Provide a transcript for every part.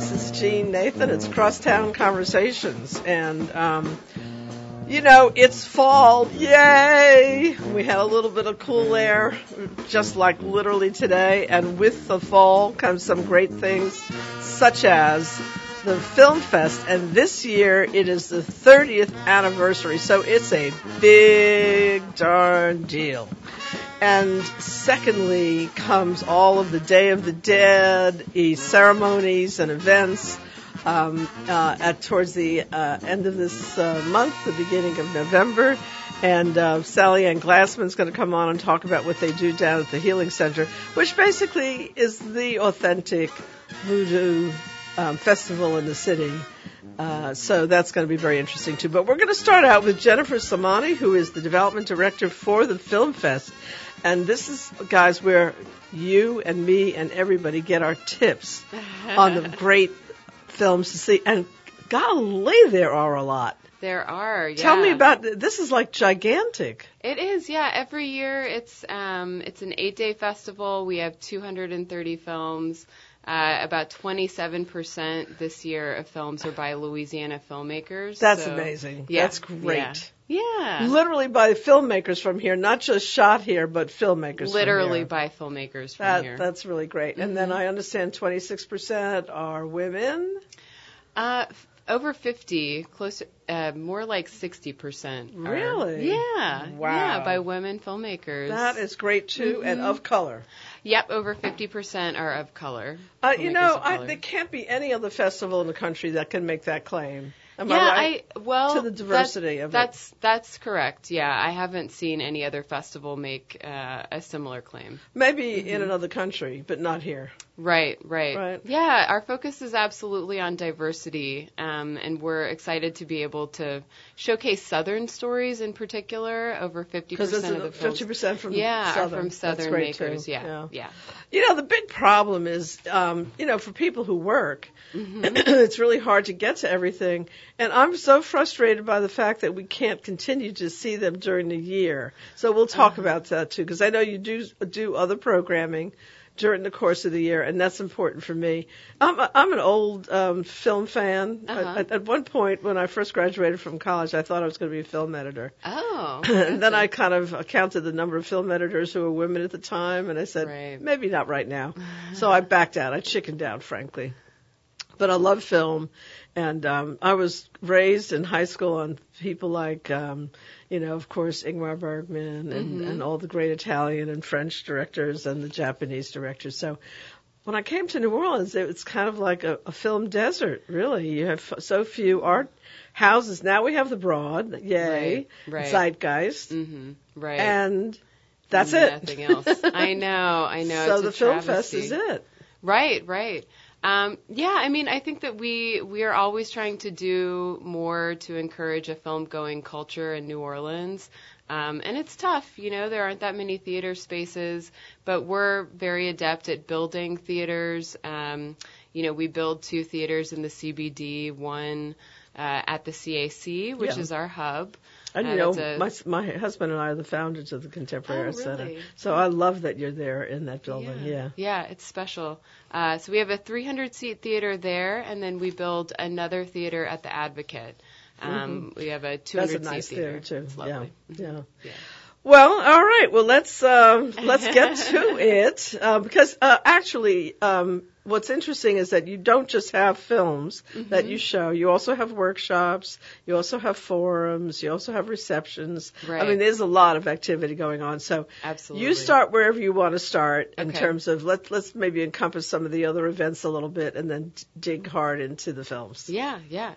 This is Jeanne Nathan. It's Crosstown Conversations. And, um, you know, it's fall. Yay! We had a little bit of cool air, just like literally today. And with the fall comes some great things, such as the Film Fest. And this year it is the 30th anniversary. So it's a big darn deal. And secondly comes all of the Day of the Dead, ceremonies and events um, uh, at towards the uh, end of this uh, month, the beginning of November. And uh, Sally Ann Glassman's going to come on and talk about what they do down at the Healing Center, which basically is the authentic voodoo um, festival in the city. Uh, so that's going to be very interesting too. But we're going to start out with Jennifer Samani, who is the development director for the Film Fest. And this is, guys, where you and me and everybody get our tips on the great films to see. And golly, there are a lot. There are. Yeah. Tell me about this. Is like gigantic. It is. Yeah. Every year, it's um, it's an eight day festival. We have 230 films. Uh, about 27% this year of films are by Louisiana filmmakers. That's so, amazing. Yeah, That's great. Yeah. yeah. Literally by filmmakers from here, not just shot here, but filmmakers. Literally from here. by filmmakers from that, here. That's really great. Mm-hmm. And then I understand 26% are women. Uh, over 50, closer, uh, more like 60%. Are, Really? Yeah. Wow. Yeah, by women filmmakers. That is great too, Mm-hmm. and of color. Yep, over 50% are of color. Uh, you know, I, there can't be any other festival in the country that can make that claim. Am yeah, I right? I well To the diversity that, of it. that's that's correct. Yeah, I haven't seen any other festival make uh, a similar claim. Maybe Mm-hmm. in another country, but not here. Right, right, Right. Yeah, our focus is absolutely on diversity, um, and we're excited to be able to showcase Southern stories in particular. Over 50% of the films, fifty percent from yeah, Southern. from Southern makers. Too. Yeah, yeah, You know, the big problem is, um, you know, for people who work, Mm-hmm. it's really hard to get to everything. And I'm so frustrated by the fact that we can't continue to see them during the year. So we'll talk Uh-huh. about that too, because I know you do do other programming during the course of the year, and that's important for me. I'm a, I'm an old um, film fan. Uh-huh. At, at one point, when I first graduated from college, I thought I was going to be a film editor. Oh, and then I kind of counted the number of film editors who were women at the time, and I said, Right. maybe not right now. so I backed out. I chickened out, frankly. But I love film, and um, I was raised in high school on people like, um, you know, of course, Ingmar Bergman and, and all the great Italian and French directors and the Japanese directors. So when I came to New Orleans, it was kind of like a, a film desert, really. You have so few art houses. Now we have the Broad, yay, Right, right. Zeitgeist, hmm right. and that's it. Nothing else. I know, I know. so the film fest is it. Right, right. Um, yeah, I mean, I think that we we are always trying to do more to encourage a film going culture in New Orleans. Um, and it's tough, you know, there aren't that many theater spaces, but we're very adept at building theaters. Um, you know, we build two theaters in the CBD, one uh, at the CAC, which Yeah. is our hub. And you know, a- my my husband and I are the founders of the Contemporary Oh, Arts Center, really? so I love that you're there in that building. Yeah. Yeah, it's special. Uh, so we have a 300 seat theater there, and then we build another theater at the Advocate. Um, We have a 200 Mm-hmm. That's a nice seat theater theater. too. It's yeah. lovely. Yeah. Yeah. Well, all right. Well, let's um, let's get to it uh, because uh, actually, um, what's interesting is that you don't just have films that Mm-hmm. you show. You also have workshops. You also have forums. You also have receptions. Right. I mean, there's a lot of activity going on. So Absolutely. you start wherever you want to start in Okay. terms of let's let's maybe encompass some of the other events a little bit and then dig hard into the films. Yeah, yeah.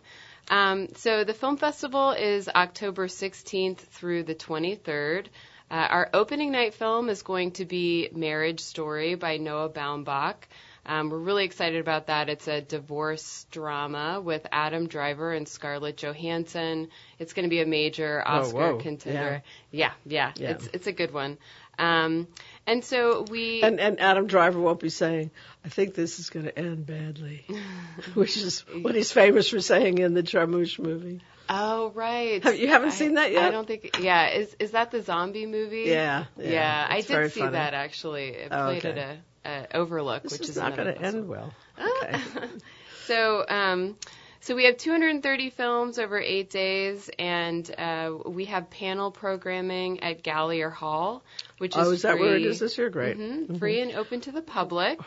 Um, so the film festival is October 16th through the 23rd. Uh, our opening night film is going to be Marriage Story by Noah Baumbach. Um, we're really excited about that. It's a divorce drama with Adam Driver and Scarlett Johansson. It's going to be a major Oscar whoa. contender. Yeah. yeah, Yeah. It's it's a good one. Um, and so we And and Adam Driver won't be saying, "I think this is going to end badly," which is what he's famous for saying in the Jarmusch movie. Oh right. Have- you haven't I- seen that yet? I don't think. Yeah. Is is that the zombie movie? Yeah, Yeah. yeah, I did see funny. that actually. It Oh, played okay. at a, a Overlook, This which is is not going to end well. Okay. So, um, so we have 230 films over eight days, and uh, we have panel programming at Gallier Hall, which is oh, is that free, where it is this year? Great. Mhm, free and open to the public.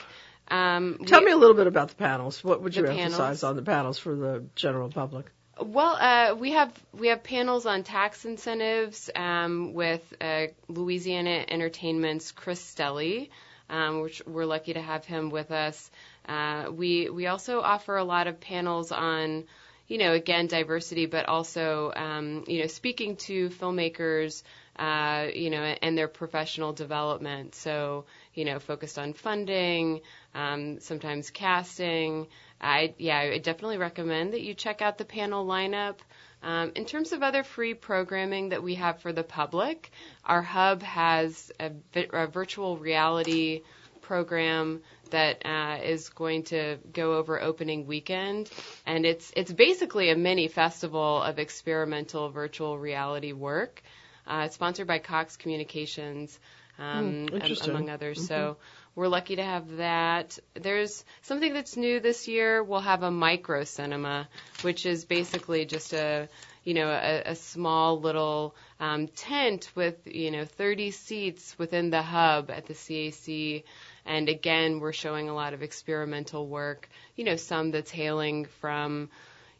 Um, Tell we- me a little bit about the panels. What would you emphasize panels? on the panels for the general public? Well, uh, we have we have panels on tax incentives um, with uh, Louisiana Entertainment's Chris Stelly, um, which we're lucky to have him with us. Uh, we we also offer a lot of panels on, you know, again diversity, but also um, you know speaking to filmmakers, uh, you know, and their professional development. So you know, focused on funding, um, sometimes casting. I yeah, I definitely recommend that you check out the panel lineup. Um, in terms of other free programming that we have for the public, our hub has a, vi- a virtual reality program that uh, is going to go over opening weekend, and it's it's basically a mini festival of experimental virtual reality work. Uh, it's sponsored by Cox Communications, um, interesting. among others. So we're lucky to have that. There's something that's new this year. We'll have a micro cinema, which is basically just a you know a, a small little um, tent with you know 30 seats within the hub at the CAC. And again, we're showing a lot of experimental work. You know, some that's hailing from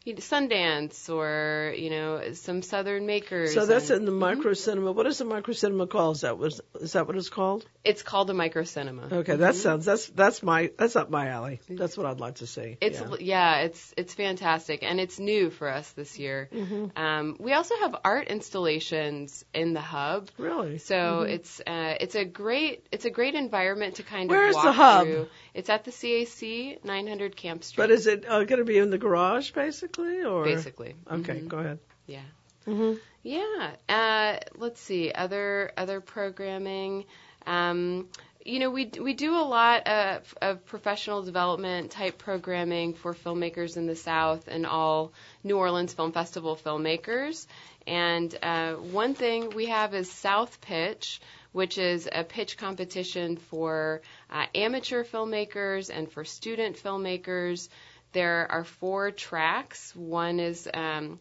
you know, Sundance or you know some Southern makers. So that's and- in the micro cinema. What is the micro cinema called? Is that was is that what it's called? It's called a micro cinema. Okay, that sounds that's that's my that's up my alley. That's what I'd like to see. It's yeah. yeah. it's it's fantastic and it's new for us this year. Mm-hmm. Um, we also have art installations in the hub, really. so it's uh, it's a great it's a great environment to kind Where's of the hub? through. It's at the CAC, 900 Camp Street. But is it uh, going to be in the garage basically, or basically Okay, Mhm. go ahead. Yeah. Mhm. Yeah. Uh, let's see other other programming. Um, you know, we we do a lot of, of professional development type programming for filmmakers in the South and all New Orleans Film Festival filmmakers. And uh, one thing we have is South Pitch, which is a pitch competition for uh, amateur filmmakers and for student filmmakers. There are four tracks. One is um,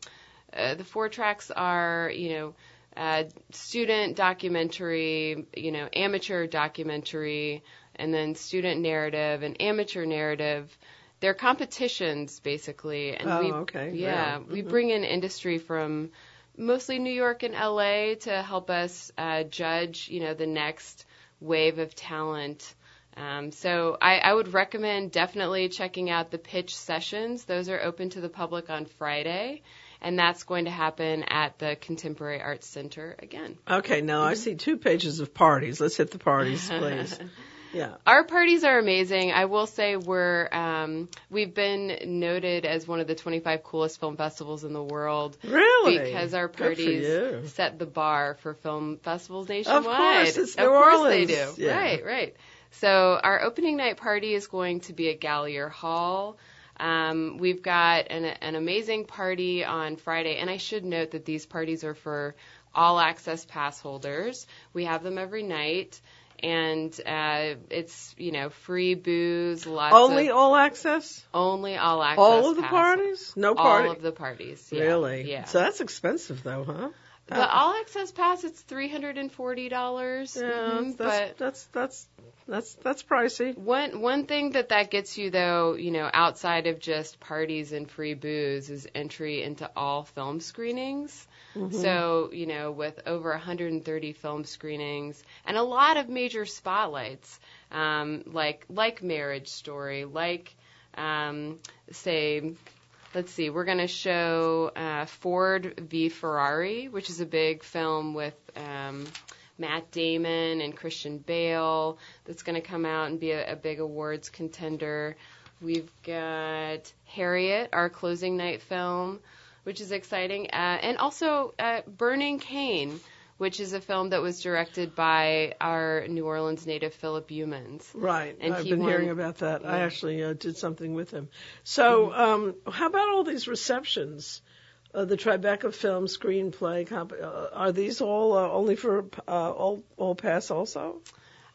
uh, the four tracks are, you know, uh, student documentary, you know, amateur documentary, and then student narrative and amateur narrative. They're competitions basically, and Oh, we, okay. yeah, Yeah. we Mhm. bring in industry from mostly New York and LA to help us uh, judge, you know, the next wave of talent. Um, so I, I would recommend definitely checking out the pitch sessions. Those are open to the public on Friday, and that's going to happen at the Contemporary Arts Center again. Okay, now I see two pages of parties. Let's hit the parties, please. Yeah. Our parties are amazing. I will say we're um, we've been noted as one of the 25 coolest film festivals in the world Really? because our parties set the bar for film festivals nationwide. Of course, it's of New course they do. Yeah. Right, right. So our opening night party is going to be at Gallier Hall. Um, we've got an, an amazing party on Friday, and I should note that these parties are for all access pass holders. We have them every night, and uh, it's you know free booze, lots Only of all access? only all access. All of the parties? No party, All of the parties. Yeah, really? Yeah. So that's expensive though, huh? The all access pass it's three hundred and forty dollars. Yeah, Mhm, that's, but that's that's that's that's pricey. one one thing that that gets you though, you know, outside of just parties and free booze, is entry into all film screenings. Mm-hmm. So you know, with over 130 film screenings and a lot of major spotlights, um, like like Marriage Story, like um, say let's see, we're going to show uh, Ford v Ferrari, which is a big film with um, Matt Damon and Christian Bale that's going to come out and be a, a big awards contender. We've got Harriet, our closing night film, which is exciting, uh, and also uh, Burning Cane. Which is a film that was directed by our New Orleans native Philip Youmans. Right. And I've been won- hearing about that. I actually uh, did something with him. So, Mm-hmm. um, how about all these receptions? Uh, the Tribeca Film Screenplay Comp- uh, are these all uh, only for uh, all all pass also?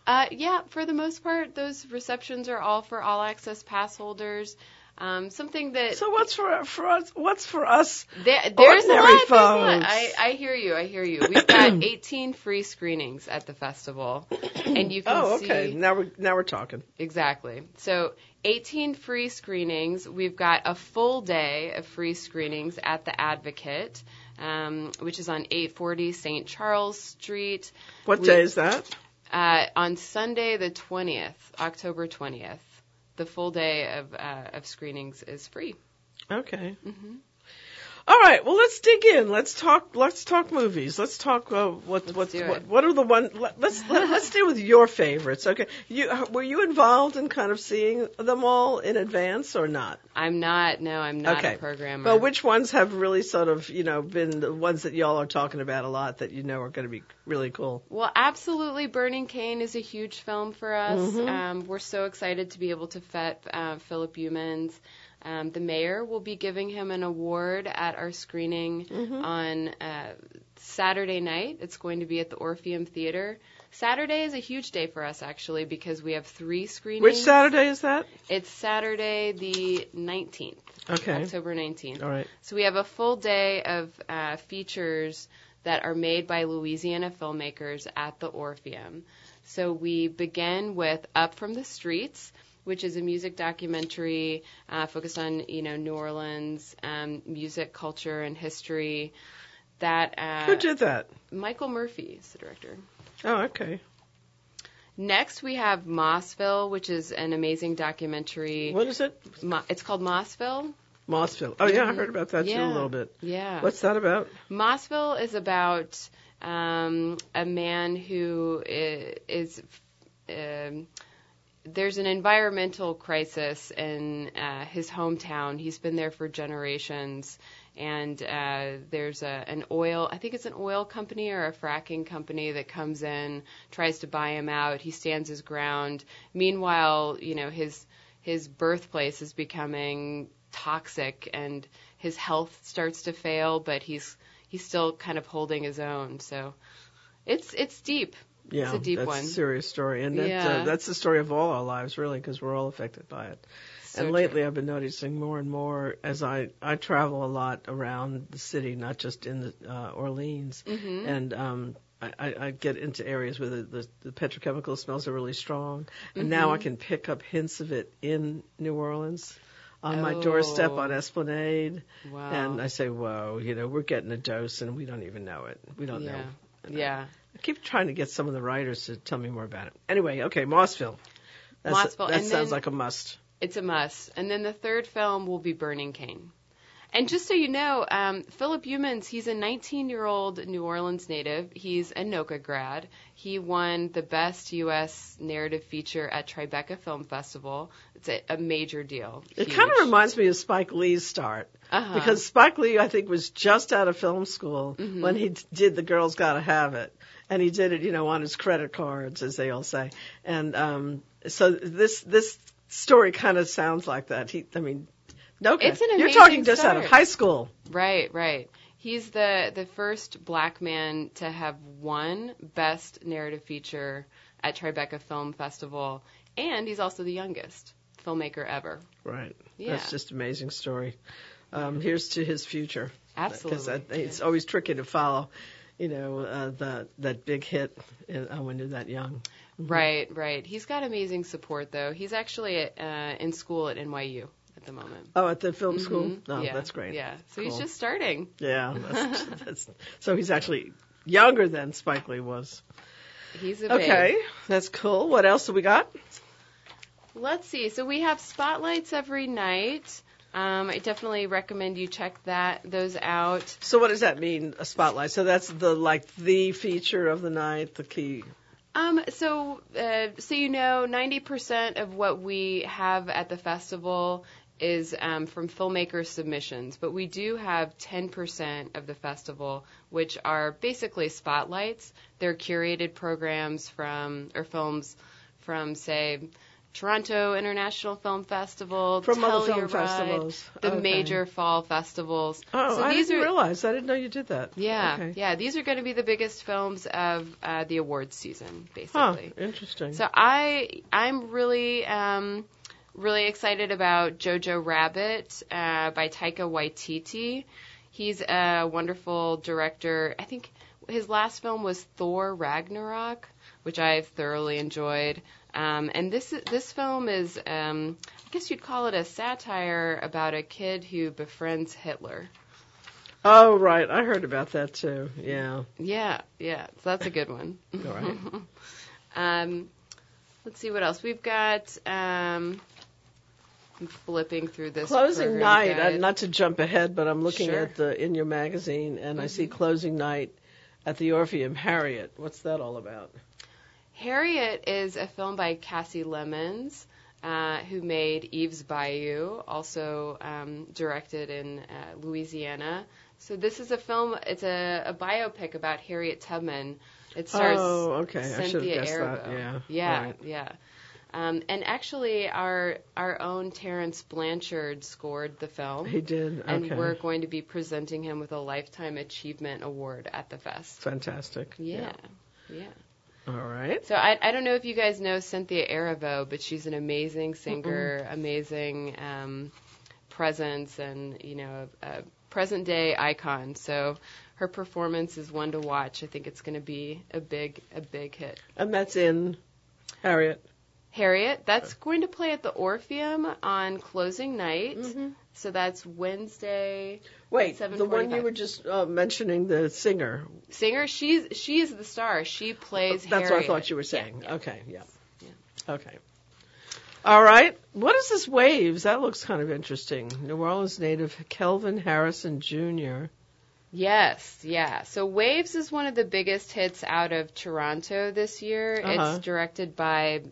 Uh, yeah, for the most part, those receptions are all for all access pass holders. Um, something that So what's for for us? What's for us? there, there's ordinary a lot. I, I hear you. I hear you. We've got 18 free screenings at the festival, and you can Oh, see okay. Now we're now we're talking. Exactly. So 18 free screenings. We've got a full day of free screenings at the Advocate, um, which is on 840 St. Charles Street What We- day is that? uh, on Sunday the 20th, October 20th. The full day of, uh, of screenings is free. Okay. hmm All right. Well, let's dig in. Let's talk. Let's talk movies. Let's talk. Uh, what Let's what, what what are the one? Let, let's let, let's deal with your favorites. Okay. You uh, were you involved in kind of seeing them all in advance or not? I'm not, no, I'm not Okay. a programmer. Well, which ones have really sort of you know been the ones that y'all are talking about a lot that you know are going to be really cool? Well, absolutely. Burning Cane is a huge film for us. Mhm. Um, we're so excited to be able to fet uh, Philip Youmans. Um, the mayor will be giving him an award at our screening Mhm. on uh, Saturday night. It's going to be at the Orpheum Theater. Saturday is a huge day for us, actually, because we have three screenings. Which Saturday is that? It's Saturday the 19th, Okay. October 19th. All right. So we have a full day of uh, features that are made by Louisiana filmmakers at the Orpheum. So we begin with Up from the Streets, which is a music documentary uh, focused on you know New Orleans um, music, culture, and history. That uh, Who did that? Michael Murphy is the director. Oh, okay. Next, we have Mossville, which is an amazing documentary. What is it? Mo- it's called Mossville. Mossville. Oh yeah, I heard about that too a Yeah. little bit. Yeah. What's that about? Mossville is about um, a man who is. is. Um, there's an environmental crisis in uh, his hometown. He's been there for generations, and uh, there's a, an oil. I think it's an oil company or a fracking company that comes in, tries to buy him out. He stands his ground. Meanwhile, you know his his birthplace is becoming toxic, and his health starts to fail, but he's he's still kind of holding his own. So it's it's deep. Yeah, It's a deep that's one. a serious story, and that, Yeah. uh, that's the story of all our lives, really, because we're all affected by it. So and true. lately, I've been noticing more and more as I I travel a lot around the city, not just in the uh, Orleans, Mhm. and um, I, I, I get into areas where the, the, the petrochemical smells are really strong, and now I Mhm. can pick up hints of it in New Orleans. On my doorstep Oh. on Esplanade, Wow. and I say, "Whoa, you know, we're getting a dose, and we don't even know it. We don't yeah. know." Yeah. I keep trying to get some of the writers to tell me more about it. Anyway, okay, Mossville. That's Mossville, that and sounds like a must. It's a must. And then the third film will be Burning Cane. And just so you know, um, Philip Youmans, he's a 19 year old New Orleans native. He's a NOCCA grad. He won the best U.S. narrative feature at Tribeca Film Festival. It's a, a major deal. It kind of reminds me of Spike Lee's start uh-huh. because Spike Lee, I think, was just out of film school Mhm. when he did The Girls Gotta Have It, and he did it, you know, on his credit cards, as they all say. And um, so this this story kind of sounds like that. He, I mean, no, It's an you're talking just out of high school. Right, right. He's the the first black man to have won best narrative feature at Tribeca Film Festival, and he's also the youngest filmmaker ever. Right. Yeah. That's just amazing story. Um, here's to his future. Absolutely. Because it's always tricky to follow, you know, uh, the, that big hit uh, when you're that young. Right, right. He's got amazing support though. He's actually at, uh, in school at NYU at the moment. Oh, at the film school? Mhm. Oh, yeah, that's great. Yeah. So he's just starting. Yeah. That's, that's, so he's actually younger than Spike Lee was. He's a babe. Okay. That's cool. What else do we got? Let's see. So we have spotlights every night. Um, I definitely recommend you check that those out. So what does that mean, a spotlight? So that's the, like, the feature of the night, the key. Um, so, uh, so you know, 90% of what we have at the festival is um, from filmmaker submissions, but we do have 10% of the festival, which are basically spotlights. They're curated programs from, or films from, say, Toronto International Film Festival, From other film festivals. the Okay. major fall festivals. Oh, so I these didn't are, realize. I didn't know you did that. yeah, Okay. yeah. These are going to be the biggest films of uh, the awards season, Huh. basically. Interesting. So I I'm really um, really excited about Jojo Rabbit uh, by Taika Waititi. He's a wonderful director. I think his last film was Thor Ragnarok, which I've thoroughly enjoyed. Um, and this this film is, um, I guess you'd call it a satire about a kid who befriends Hitler. Oh, right. I heard about that too. Yeah. Yeah, yeah. So that's a good one. All right. um, let's see what else we've got. Um, I'm flipping through this. Closing night. Uh, not to jump ahead, but I'm looking Sure. at the in your magazine, and I Mm-hmm. see closing night at the Orpheum. Harriet. What's that all about? Harriet is a film by Kasi Lemmons, uh, who made Eve's Bayou, also um, directed in uh, Louisiana. So this is a film. It's a, a biopic about Harriet Tubman. It stars oh, okay. I should have Cynthia guessed Erivo. that. Yeah. Yeah, Right. yeah. Um, and actually, our our own Terence Blanchard scored the film, He did. okay. and we're going to be presenting him with a lifetime achievement award at the fest. Fantastic. Yeah, yeah. All right. So I I don't know if you guys know Cynthia Erivo, but she's an amazing singer, amazing um, presence, and you know a, a present day icon. So her performance is one to watch. I think it's going to be a big a big hit. And that's in Harriet. Harriet, that's going to play at the Orpheum on closing night. So that's Wednesday. Wait, the one you were just uh, mentioning, the singer. Singer, she's she is the star. She plays That's Harriet. what I thought you were Yeah, saying. yeah. Okay, yeah. Yeah. Okay. All right. What is this Waves? That looks kind of interesting. New Orleans native Kelvin Harrison Jr. Yes, yeah. So Waves is one of the biggest hits out of Toronto this year. Uh-huh. It's directed by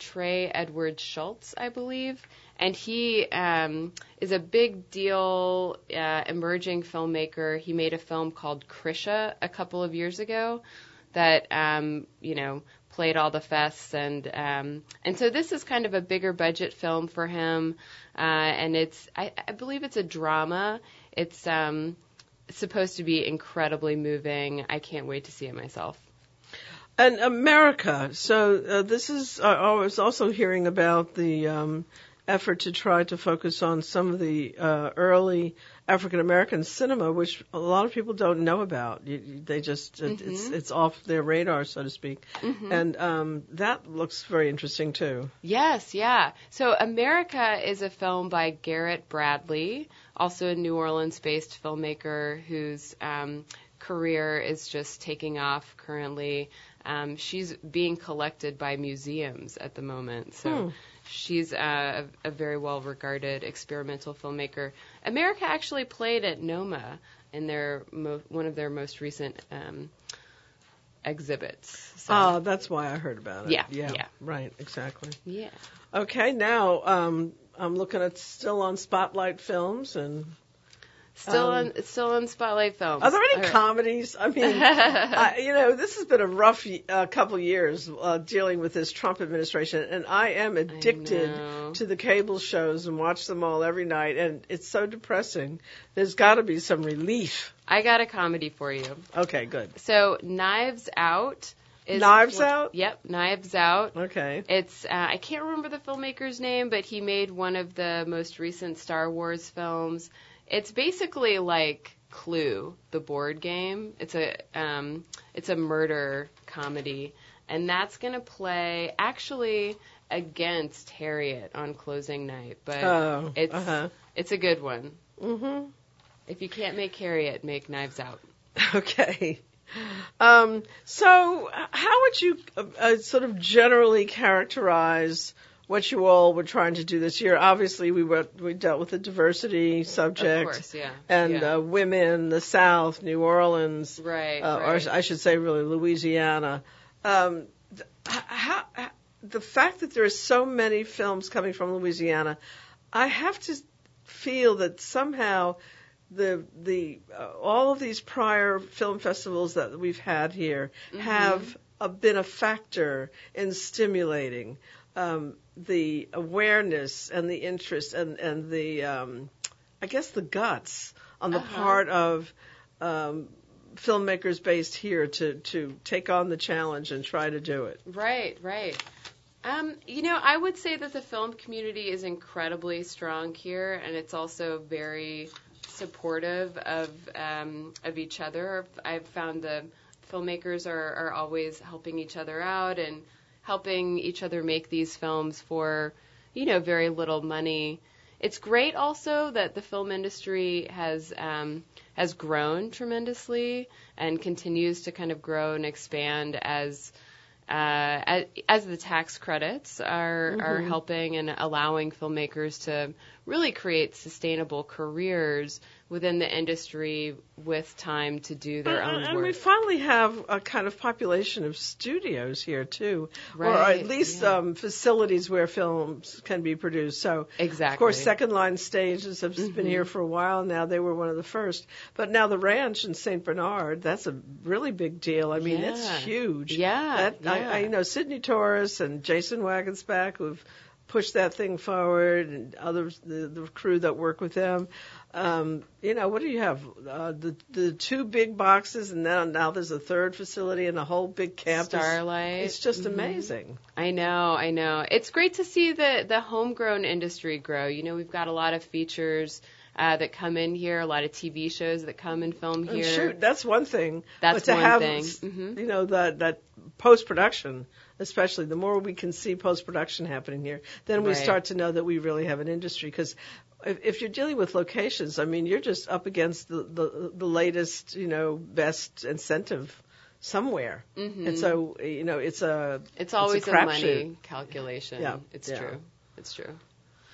Trey Edward Shults, I believe. And he um, is a big deal uh, emerging filmmaker. He made a film called Krisha a couple of years ago that um, you know played all the fests and um, and so this is kind of a bigger budget film for him, uh, and it's I, I believe it's a drama. It's um, supposed to be incredibly moving. I can't wait to see it myself. And America. So uh, this is. I was also hearing about the um, effort to try to focus on some of the uh, early African American cinema, which a lot of people don't know about. You, they just it, it's it's off their radar, so to speak. And um, that looks very interesting too. Yes, yeah. So America is a film by Garrett Bradley, also a New Orleans-based filmmaker whose um, career is just taking off currently. Um, she's being collected by museums at the moment, so she's a, a very well-regarded experimental filmmaker. America actually played at NOMA in their mo- one of their most recent um, exhibits. So, Ah, that's why I heard about it. Yeah, yeah, yeah. right, exactly. yeah. Okay, now um, I'm looking at still on Spotlight Films, and Still Um, on still on Spotlight Films. are there any right. comedies? I mean, I, you know, this has been a rough uh, couple years uh, dealing with this Trump administration, and I am addicted know. to the cable shows and watch them all every night, and it's so depressing. There's got to be some relief. I got a comedy for you. Okay, good. So Knives Out is Knives Out? Yep, Knives Out. Okay. It's uh, I can't remember the filmmaker's name, but he made one of the most recent Star Wars films. It's basically like Clue, the board game. It's a um, it's a murder comedy, and that's gonna play actually against Harriet on closing night. But Oh, it's uh-huh. it's a good one. Mhm. If you can't make Harriet, make Knives Out. Okay. Um, so, how would you uh, uh, sort of generally characterize what you all were trying to do this year? Obviously, we were we dealt with the diversity subject Of course, yeah. and yeah. uh, women, the South, New Orleans, right, uh, right. or I should say, really Louisiana. Um, th- h- how, the fact that there are so many films coming from Louisiana, I have to feel that somehow the the uh, all of these prior film festivals that we've had here have uh, been a factor in stimulating um, the awareness and the interest and and the um, I guess the guts on the Uh-huh. part of um, filmmakers based here to to take on the challenge and try to do it. Right, right. Um, you know, I would say that the film community is incredibly strong here, and it's also very supportive of um, of each other. I've found the filmmakers are, are always helping each other out and helping each other make these films for you know very little money. It's great also that the film industry has um, has grown tremendously and continues to kind of grow and expand as uh, as, as the tax credits are Mm-hmm. are helping and allowing filmmakers to really create sustainable careers within the industry with time to do their and, own and work. And we finally have a kind of population of studios here too, or at least yeah. um, facilities where films can be produced. So, Exactly. of course, Second Line Stages have been Mhm. here for a while now. They were one of the first, but now the Ranch in Saint Bernard—that's a really big deal. I mean, it's huge. Yeah, that, I, yeah. I you know Sidney Torres and Jason Waguespack who've pushed that thing forward, and others, the, the crew that work with them. Um, you know, what do you have? Uh, the the two big boxes, and now now there's a third facility and a whole big campus. Starlight. It's just Mhm. amazing. I know, I know. It's great to see the the homegrown industry grow. You know, we've got a lot of features uh, that come in here, a lot of TV shows that come and film And here. shoot, that's one thing. That's but to one have, thing. Mhm. you know, that that post production, especially the more we can see post production happening here, then we Right. start to know that we really have an industry. Because if, if you're dealing with locations, I mean, you're just up against the the, the latest, you know, best incentive somewhere. Mhm. And so, you know, it's a It's always a a, money calculation. Yeah, It's yeah. true. It's true.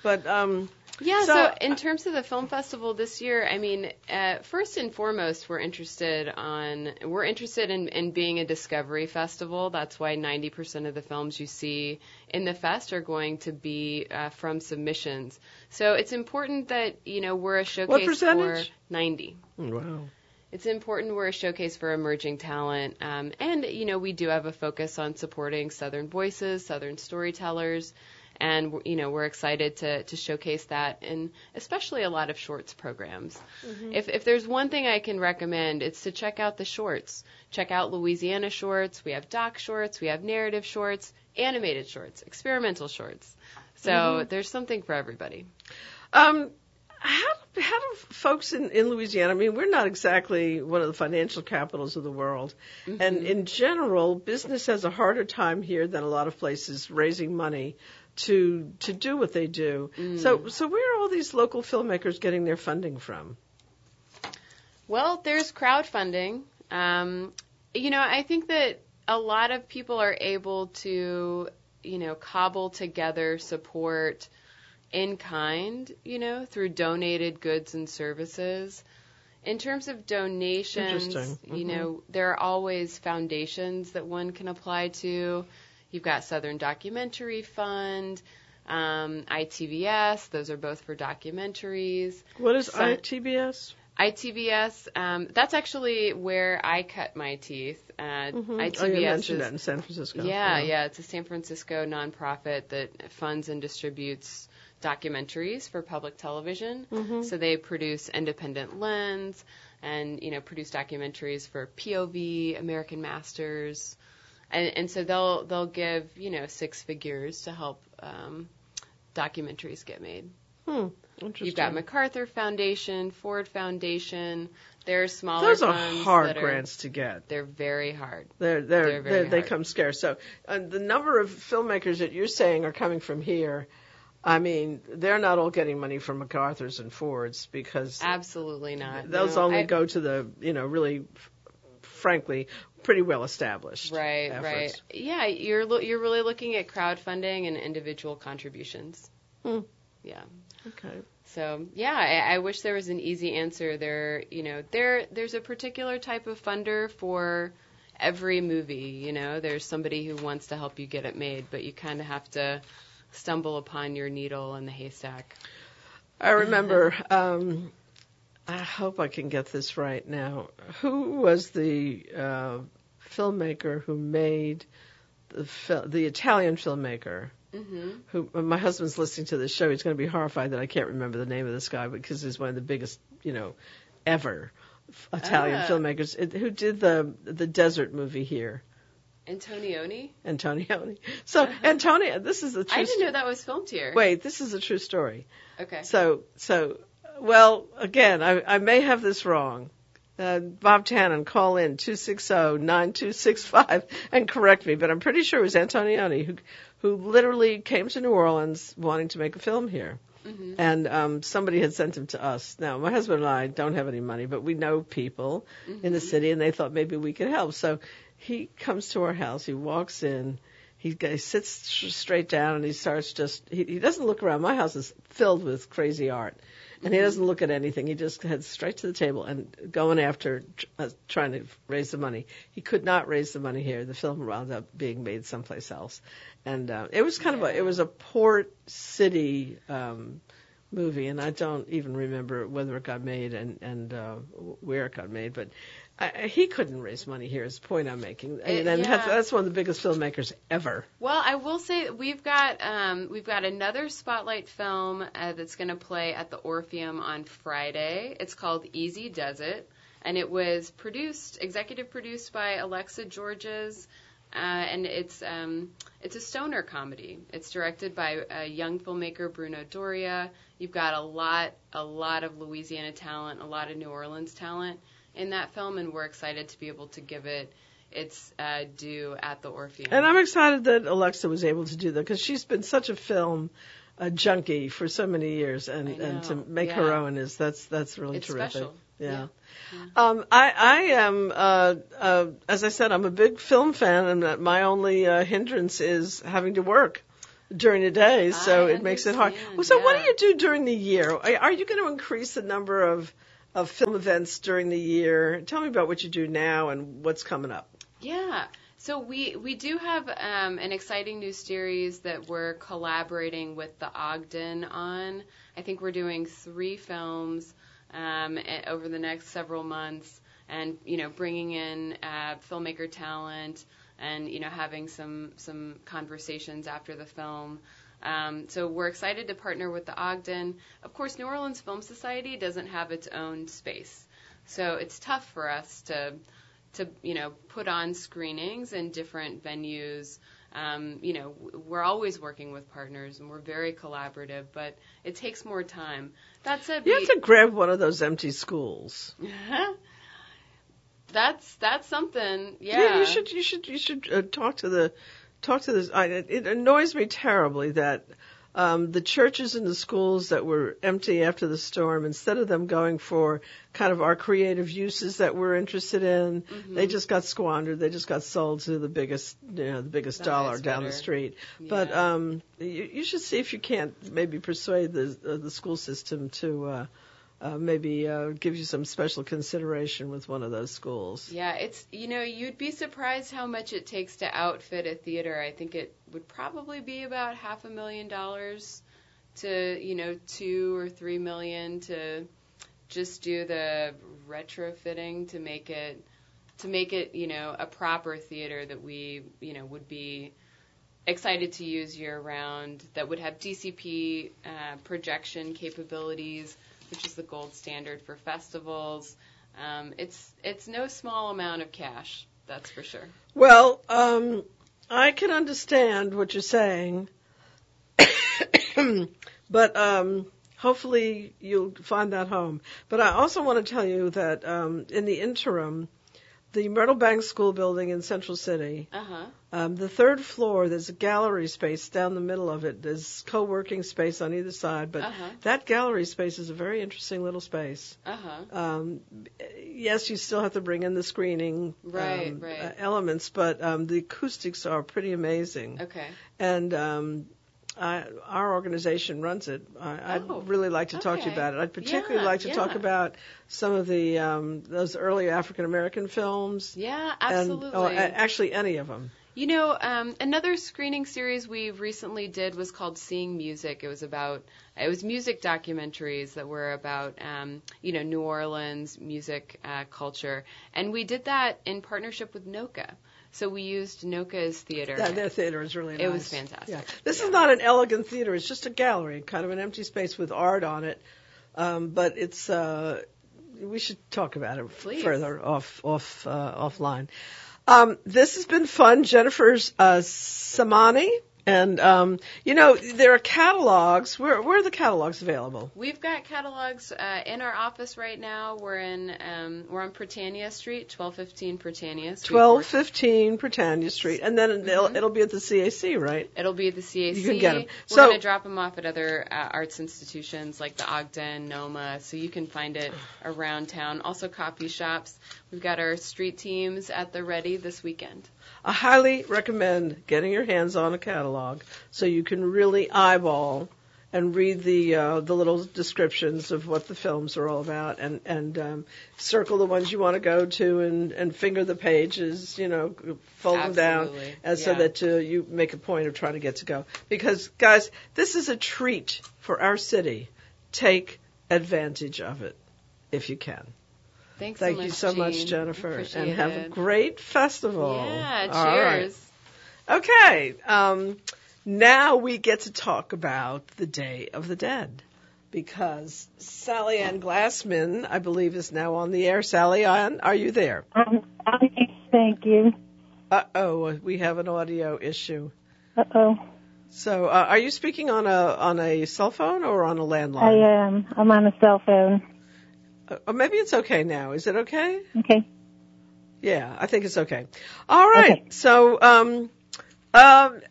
But um, Yeah, So- so, in terms of the film festival this year, I mean, uh, first and foremost, we're interested on we're interested in, in being a discovery festival. That's why 90% of the films you see in the fest are going to be uh, from submissions. So it's important that you know we're a showcase percentage? for 90. wow. It's important we're a showcase for emerging talent, um, and you know we do have a focus on supporting Southern voices, Southern storytellers, and you know we're excited to to showcase that, and especially a lot of shorts programs. Mm-hmm. If if there's one thing I can recommend, it's to check out the shorts. Check out Louisiana shorts. We have doc shorts, we have narrative shorts, animated shorts, experimental shorts. So mm-hmm. there's something for everybody. Um, how how do folks in in Louisiana? I mean, we're not exactly one of the financial capitals of the world, and mm-hmm. in general, business has a harder time here than a lot of places raising money to to do what they do. So so where are all these local filmmakers getting their funding from? Well, there's crowdfunding. Um, you know, I think that a lot of people are able to, you know, cobble together support in kind, you know, through donated goods and services. In terms of donations, Interesting. you know, there are always foundations that one can apply to. You've got Southern Documentary Fund, um, ITVS, those are both for documentaries. What is So- ITBS? ITVS, um, that's actually where I cut my teeth. Uh, Mhm. ITVS oh, you mentioned is, that in San Francisco. yeah, yeah, it's a San Francisco nonprofit that funds and distributes documentaries for public television. Mhm. So they produce Independent Lens and you know produce documentaries for POV, American Masters, and, and so they'll they'll give you know six figures to help um, documentaries get made. Hmm. Interesting. You've got MacArthur Foundation, Ford Foundation. There are smaller Those are hard are, grants to get. They're very hard. They're, they're, They're they're very they come scarce. So uh, the number of filmmakers that you're saying are coming from here, I mean, they're not all getting money from MacArthur's and Ford's because Absolutely not. those No, only I- go to the, you know, really, frankly, pretty well established. Right, efforts. right. Yeah, you're lo- you're really looking at crowdfunding and individual contributions. Hmm. Yeah. Okay. So yeah, I, I wish there was an easy answer. There, you know, there there's a particular type of funder for every movie. You know, there's somebody who wants to help you get it made, but you kind of have to stumble upon your needle in the haystack. I remember. Um, I hope I can get this right now. Who was the uh, filmmaker who made the fil- the Italian filmmaker? hmm who my husband's listening to this show. He's going to be horrified that I can't remember the name of this guy because he's one of the biggest, you know, ever Italian Ah. filmmakers. It, who did the the desert movie here? Antonioni. Antonioni. So Antonia, this is a true. I didn't sto- know that was filmed here. Wait, this is a true story. Okay. So, so, well, again, I, I may have this wrong. Uh, Bob Tannen, call in 260-9265 and correct me, but I'm pretty sure it was Antonioni who, who literally came to New Orleans wanting to make a film here. hmm And um, somebody had sent him to us. Now, my husband and I don't have any money, but we know people in the city, and they thought maybe we could help. So he comes to our house. He walks in. He, g- he sits straight down, and he starts just. He, he doesn't look around. My house is filled with crazy art, and he doesn't look at anything. He just heads straight to the table and going after uh, trying to raise the money. He could not raise the money here. The film wound up being made someplace else, and uh, it was kind of a. It was a port city. Um, movie, and I don't even remember whether it got made and and uh, where it got made. But I, he couldn't raise money here. Is the point I'm making, and, Uh, and that's, yeah. that's one of the biggest filmmakers ever. Well, I will say we've got um, we've got another spotlight film uh, that's going to play at the Orpheum on Friday. It's called Easy Does It, and it was produced, executive produced by Alexa Georges, uh, and it's um, it's a stoner comedy. It's directed by a young filmmaker Bruno Doria. You've got a lot a lot of Louisiana talent, a lot of New Orleans talent in that film, and we're excited to be able to give it its uh, due at the Orpheum. And I'm excited that Alexa was able to do that because she's been such a film. A junkie for so many years, and, and to know, make her own is that's that's really It's terrific. special. Yeah. Yeah. Um, I, I am, uh, uh, as I said, I'm a big film fan, and that my only uh, hindrance is having to work during the day, so I it makes it hard. Well, so what do you do during the year? Are, are you going to increase the number of of film events during the year? Tell me about what you do now and what's coming up. Yeah. So we we do have um, an exciting new series that we're collaborating with the Ogden on. I think we're doing three films um, over the next several months, and you know, bringing in uh, filmmaker talent, and you know, having some some conversations after the film. Um, so we're excited to partner with the Ogden. Of course, New Orleans Film Society doesn't have its own space, so it's tough for us to to you know put on screenings in different venues. Um, you know, we're always working with partners and we're very collaborative, but it takes more time. That said, You we, have to grab one of those empty schools. that's that's something. Yeah, you should you should you should uh, talk to the talk to this. I, it annoys me terribly that um, the churches and the schools that were empty after the storm, instead of them going for kind of our creative uses that we're interested in, Mm-hmm. they just got squandered. They just got sold to the biggest you know the biggest The dollar down the street. But um, you, you should see if you can't maybe persuade the uh, the school system to. Uh, maybe uh, give you some special consideration with one of those schools. Yeah, it's you know you'd be surprised how much it takes to outfit a theater. I think it would probably be about half a million dollars to you know two or three million to just do the retrofitting to make it to make it you know a proper theater that we you know would be excited to use year round that would have DCP uh, projection capabilities, which is the gold standard for festivals. Um, it's it's no small amount of cash, that's for sure. Well, um, I can understand what you're saying, but um, hopefully you'll find that home. But I also want to tell you that um, in the interim, the Myrtle Bank School building in Central City, Uh huh. um, the third floor, there's a gallery space down the middle of it. There's co-working space on either side, but Uh huh. that gallery space is a very interesting little space. Uh huh. Um, yes, you still have to bring in the screening Right, um, right. uh, elements, but um, the acoustics are pretty amazing. Okay. And I, our organization runs it. I, Oh, I'd really like to talk to you about it. I'd particularly Yeah, like to talk about some of the um, those early African American films. Yeah, And, absolutely. oh, actually, any of them. You know, um, another screening series we recently did was called Seeing Music. It was about it was music documentaries that were about um, you know New Orleans music uh, culture, and we did that in partnership with NOCCA. So we used NOCCA's theater. Yeah, their theater is really nice. It was fantastic. Yeah. This Yeah. is not an elegant theater. It's just a gallery, kind of an empty space with art on it. Um, but it's uh, we should talk about it Please. further off off uh, offline. Um, this has been fun. Jennifer's uh, Samani. And um, you know there are catalogs. Where where are the catalogs available? We've got catalogs uh, in our office right now. We're in um, we're on Prytania Street, twelve fifteen Prytania Street. Twelve fifteen Prytania Street, and then Mm-hmm. it'll, it'll be at the CAC, right? It'll be at the CAC. You can get 'em. We're So- going to drop them off at other uh, arts institutions like the Ogden, Noma, so you can find it around town. Also, coffee shops. We've got our street teams at the ready this weekend. I highly recommend getting your hands on a catalog so you can really eyeball and read the uh, the little descriptions of what the films are all about, and and um, circle the ones you want to go to, and and finger the pages, you know, fold them down, Absolutely. and so that uh, you make a point of trying to get to go. Because guys, this is a treat for our city. Take advantage of it if you can. Thanks Thank so much, you so much, Jennifer, Appreciate and have a great festival. Yeah, All right. cheers. Okay, um, now we get to talk about the Day of the Dead because Sally Ann Glassman, I believe, is now on the air. Sally Ann, are you there? Um, I thank you. Uh oh, we have an audio issue. Uh oh. So, uh, are you speaking on a on a cell phone or on a landline? I am. I'm on a cell phone. Uh, maybe it's okay now. Is it okay? Okay. Yeah, I think it's okay. All right. Okay. So, um, um,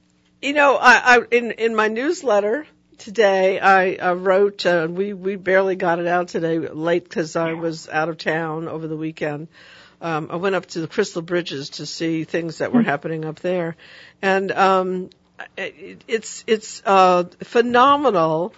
you know, I, I in in my newsletter today, I, I wrote. Uh, we we barely got it out today, late because I was out of town over the weekend. Um, I went up to the Crystal Bridges to see things that were happening up there, and um, it, it's it's uh, phenomenal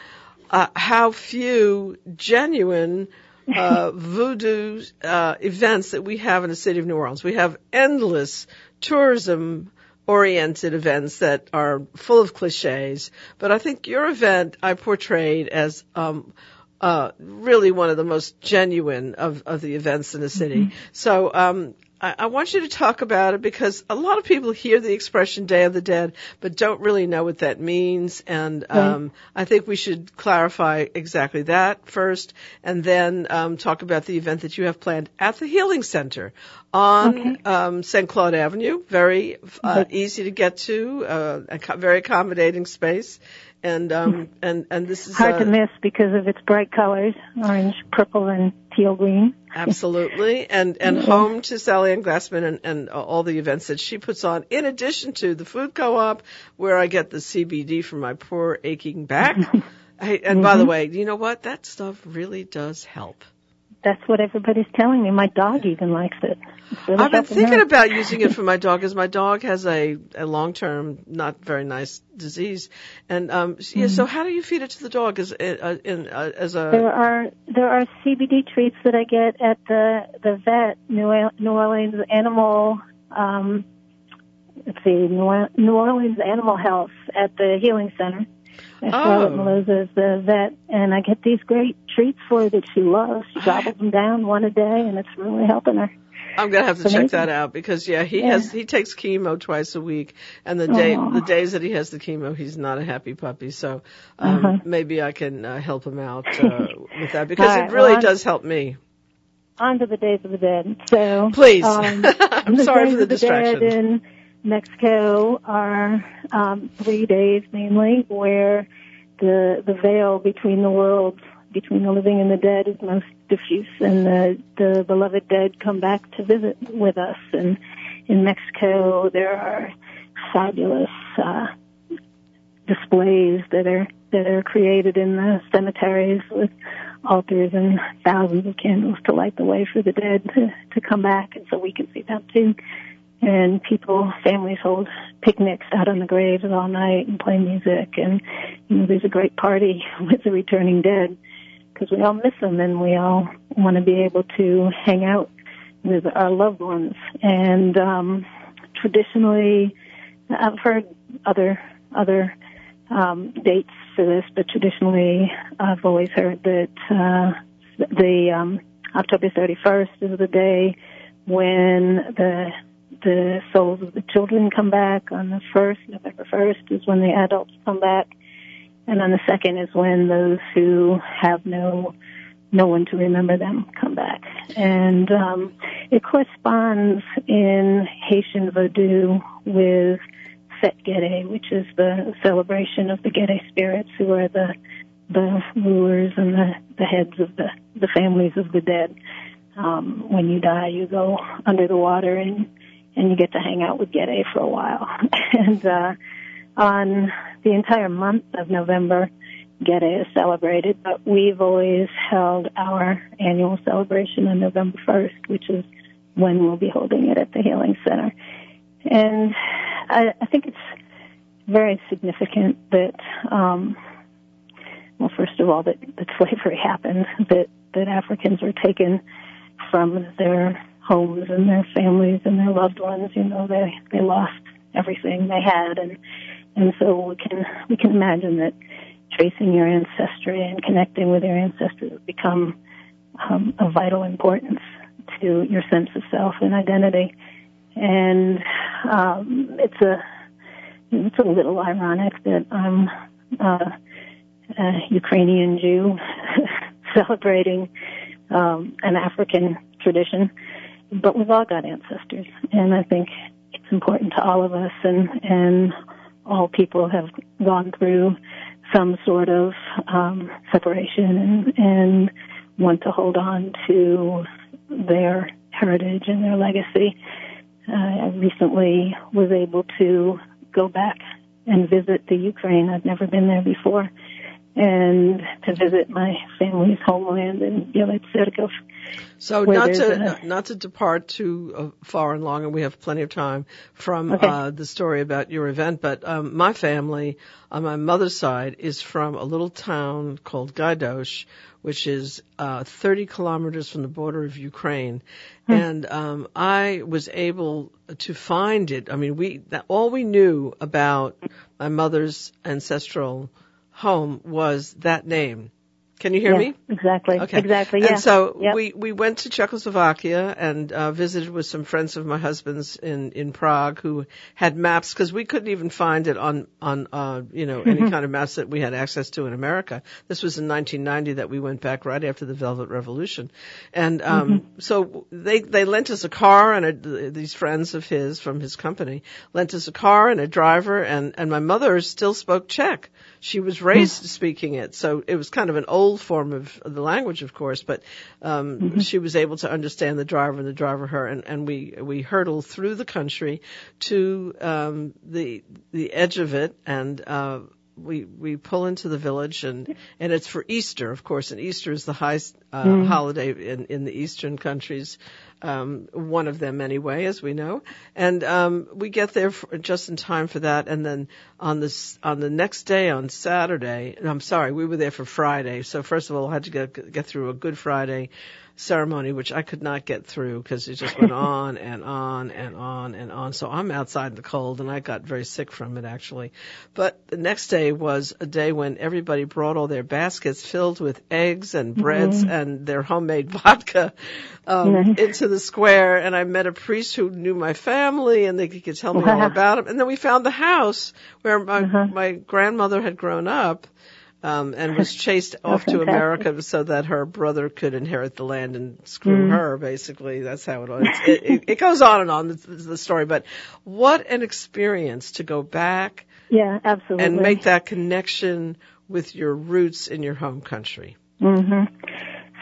uh, how few genuine uh, voodoo uh, events that we have in the city of New Orleans. We have endless tourism oriented events that are full of cliches, but I think your event I portrayed as um, uh, really one of the most genuine of, of the events in the city. So um, I, I want you to talk about it because a lot of people hear the expression Day of the Dead, but don't really know what that means. And um, I think we should clarify exactly that first, and then um, talk about the event that you have planned at the Healing Center on Okay. um, St. Claude Avenue. Very uh, Okay. easy to get to, uh, a co- very accommodating space. And um and and this is Hard uh, to miss because of its bright colors, orange, purple, and teal green. Absolutely, and and home to Sally Ann Glassman and, and all the events that she puts on, in addition to the food co-op, where I get the CBD for my poor aching back. Hey, and by the way, you know what? That stuff really does help. That's what everybody's telling me. My dog even likes it. Really I've been thinking about using it for my dog, as my dog has a, a long-term, not very nice disease. And um, yeah, so how do you feed it to the dog? As uh, in uh, as a There are there are CBD treats that I get at the the vet New New Orleans Animal. Um, let's see, New Orleans Animal Health at the Healing Center. And Charlotte Oh. Is the vet, and I get these great treats for her that she loves. She gobbles them down one a day, and it's really helping her. I'm gonna have to check that out because yeah, he Yeah. has he takes chemo twice a week, and the day Aw. the days that he has the chemo, he's not a happy puppy. So um, Uh-huh. maybe I can uh, help him out uh, with that because All it really well, does help me. On to the Days of the Dead. So Please, um, I'm sorry for the the distraction. Mexico are um, three days mainly where the the veil between the worlds, between the living and the dead, is most diffuse, and the the beloved dead come back to visit with us. And in Mexico, there are fabulous uh, displays that are that are created in the cemeteries with altars and thousands of candles to light the way for the dead to, to come back, and so we can see them too. And people, families hold picnics out on the graves all night and play music, and you know there's a great party with the returning dead because we all miss them and we all want to be able to hang out with our loved ones. And um, traditionally, I've heard other other um, dates for this, but traditionally, I've always heard that uh, the um, October 31st is the day when the the souls of the children come back. On the first, November 1st, is when the adults come back, and on the second is when those who have no no one to remember them come back. And um, it corresponds in Haitian Vodou with Fête Gede, which is the celebration of the Gede spirits, who are the the rulers and the, the heads of the, the families of the dead. Um, when you die, you go under the water and and you get to hang out with Gede for a while. and uh, on the entire month of November, Gede is celebrated, but we've always held our annual celebration on November 1st, which is when we'll be holding it at the Healing Center. And I, I think it's very significant that, um, well, first of all, that, that slavery happened, that, that Africans were taken from their homes and their families and their loved ones. You know, they, they lost everything they had and, and so we can, we can imagine that tracing your ancestry and connecting with your ancestors become um, of vital importance to your sense of self and identity. And um, it's a it's a little ironic that I'm uh, a Ukrainian Jew celebrating um, an African tradition, but we've all got ancestors, and I think it's important to all of us, and and all people have gone through some sort of um, separation and, and want to hold on to their heritage and their legacy. Uh, I recently was able to go back and visit the Ukraine. I've never been there before. And to visit my family's homeland in Tserkov. So not to a, not to depart too uh, far and long, and we have plenty of time from okay. uh, the story about your event. But um, my family on my mother's side is from a little town called Gaidosh, which is uh, 30 kilometers from the border of Ukraine, hmm. and um, I was able to find it. I mean, we that, all we knew about my mother's ancestral home was that name. Can you hear yeah, me? Exactly. Okay. Exactly. Yeah. And so yep. we we went to Czechoslovakia and uh, visited with some friends of my husband's in in Prague who had maps because we couldn't even find it on on uh, you know any kind of maps that we had access to in America. This was in 1990 that we went back right after the Velvet Revolution, and um, mm-hmm. so they they lent us a car and a, these friends of his from his company lent us a car and a driver and and my mother still spoke Czech. She was raised mm-hmm. speaking it, so it was kind of an old form of the language, of course, but um, mm-hmm. she was able to understand the driver and the driver her, and, and we we hurtled through the country to um, the the edge of it, and uh, we we pull into the village and and it's for Easter, of course, and Easter is the highest uh, mm. holiday in in the eastern countries um, one of them anyway, as we know. And um, we get there for, just in time for that. And then on this on the next day, on Saturday, I'm sorry, we were there for Friday. So first of all, I had to get get through a Good Friday ceremony, which I could not get through because it just went on and on and on and on. So I'm outside in the cold and I got very sick from it actually. But the next day was a day when everybody brought all their baskets filled with eggs and breads mm-hmm. and their homemade vodka um, mm-hmm. into the square. And I met a priest who knew my family and they could tell me all about him. And then we found the house where my, uh-huh. my grandmother had grown up um, and was chased off to America so that her brother could inherit the land and screw mm. her. Basically, that's how it. It, it, it goes on and on the, the story, but what an experience to go back. Yeah, absolutely. And make that connection with your roots in your home country. Mm-hmm.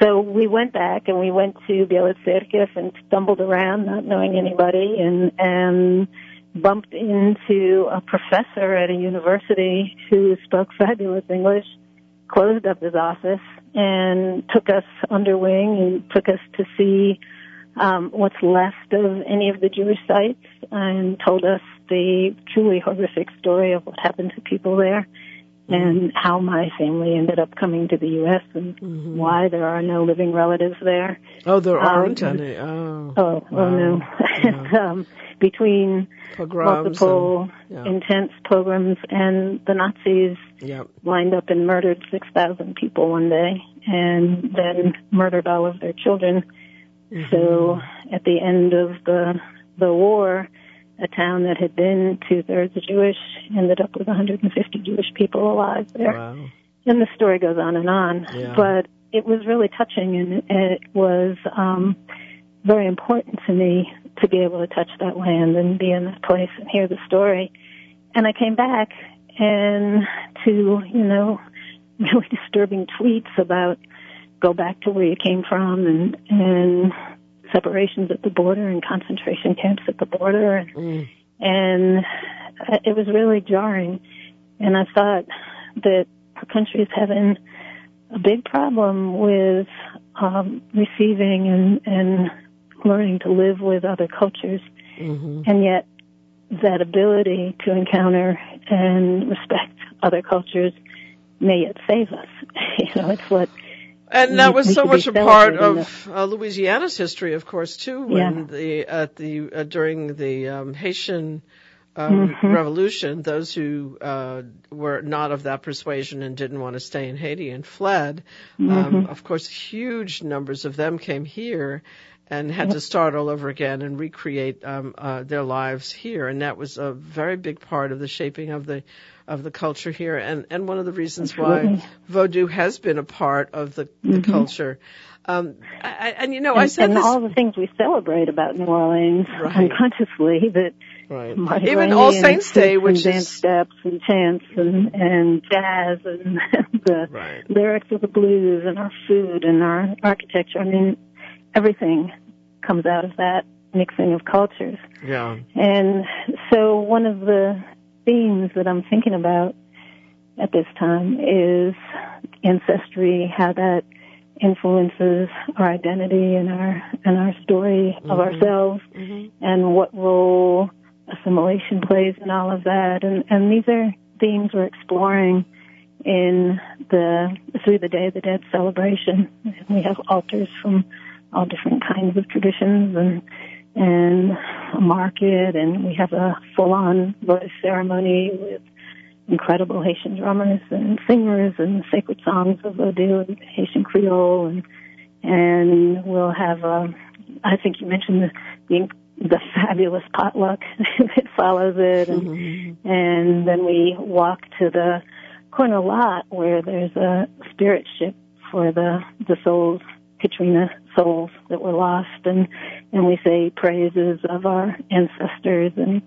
So we went back and we went to Bielets and stumbled around, not knowing anybody, and and bumped into a professor at a university who spoke fabulous English, closed up his office, and took us under wing and took us to see um, what's left of any of the Jewish sites and told us the truly horrific story of what happened to people there and how my family ended up coming to the U.S. and mm-hmm. why there are no living relatives there. Oh, there um, aren't any. Oh, oh, wow. oh no. Yeah. um, between pogroms multiple and, yeah. intense pogroms and the Nazis yep. lined up and murdered 6,000 people one day and then murdered all of their children. Mm-hmm. So at the end of the the war, a town that had been two thirds Jewish ended up with 150 Jewish people alive there. Wow. And the story goes on and on. Yeah. But it was really touching and it was um very important to me to be able to touch that land and be in that place and hear the story. And I came back and to, you know, really disturbing tweets about go back to where you came from and, and separations at the border and concentration camps at the border. And, mm. and it was really jarring. And I thought that our country is having a big problem with um, receiving and, and learning to live with other cultures. Mm-hmm. And yet that ability to encounter and respect other cultures may yet save us. you know, it's what. And that was so much a part of uh, Louisiana's history, of course, too. When yeah. the at the uh, during the um, Haitian um, mm-hmm. revolution, those who uh, were not of that persuasion and didn't want to stay in Haiti and fled, um, mm-hmm. um, of course, huge numbers of them came here and had to start all over again and recreate um, uh, their lives here. And that was a very big part of the shaping of the of the culture here, and and one of the reasons Absolutely. why Vodou has been a part of the, the mm-hmm. culture. Um, I, and you know, and, I said and this, all the things we celebrate about New Orleans right. unconsciously that right. even All Saints Day, which is steps and chants and and jazz and the right. lyrics of the blues and our food and our architecture. I mean, everything comes out of that mixing of cultures. Yeah. And so one of the themes that I'm thinking about at this time is ancestry, how that influences our identity and our and our story mm-hmm. of ourselves mm-hmm. and what role assimilation plays in all of that and and these are themes we're exploring in the through the Day of the Dead celebration. We have altars from all different kinds of traditions and and a market and we have a full on votive ceremony with incredible Haitian drummers and singers and sacred songs of Vodou and Haitian Creole and and we'll have a I think you mentioned the the, the fabulous potluck that follows it and mm-hmm. and then we walk to the corner lot where there's a spirit ship for the the souls Katrina souls that were lost and and we say praises of our ancestors and